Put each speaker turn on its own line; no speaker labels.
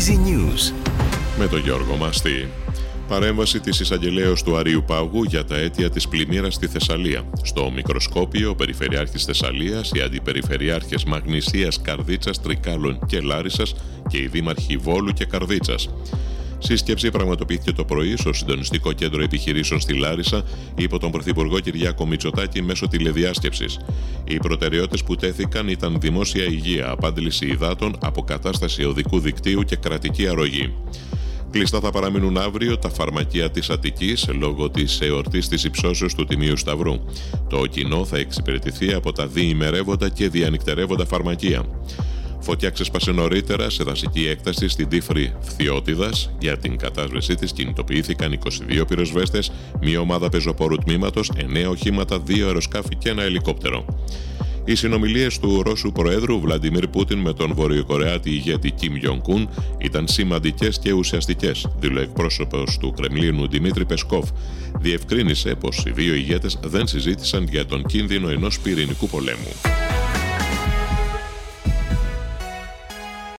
Easy News.
Με τον Γιώργο Μαστή. Παρέμβαση της εισαγγελέως του Αρίου Πάγου για τα αίτια της πλημμύρας στη Θεσσαλία. Στο μικροσκόπιο, ο Περιφερειάρχης Θεσσαλίας, οι Αντιπεριφερειάρχες Μαγνησίας, Καρδίτσας, Τρικάλων και Λάρισας και οι Δήμαρχοι Βόλου και Καρδίτσας. Σύσκεψη πραγματοποιήθηκε το πρωί στο Συντονιστικό Κέντρο Επιχειρήσεων στη Λάρισα υπό τον Πρωθυπουργό Κυριάκο Μητσοτάκη μέσω τηλεδιάσκεψης. Οι προτεραιότητες που τέθηκαν ήταν δημόσια υγεία, απάντηση υδάτων, αποκατάσταση οδικού δικτύου και κρατική αρρωγή. Κλειστά θα παραμείνουν αύριο τα φαρμακεία της Αττικής λόγω της εορτής της υψώσεως του Τιμίου Σταυρού. Το κοινό θα εξυπηρετηθεί από τα διημερεύοντα και διανυκτερεύοντα φαρμακεία. Φωτιά ξέσπασε νωρίτερα σε δασική έκταση στην τύφρη Φθιώτιδας. Για την κατάσβεσή της κινητοποιήθηκαν 22 πυροσβέστες, μία ομάδα πεζοπόρου τμήματος, 9 οχήματα, 2 αεροσκάφη και ένα ελικόπτερο. Οι συνομιλίες του Ρώσου Προέδρου Βλαντιμίρ Πούτιν με τον Βορειοκορεάτη ηγέτη Κιμ Γιονγκούν ήταν σημαντικές και ουσιαστικές, δήλωσε εκπρόσωπος του Κρεμλίνου Δημήτρη Πεσκόφ. Διευκρίνησε πως οι δύο ηγέτες δεν συζήτησαν για τον κίνδυνο ενός πυρηνικού πολέμου.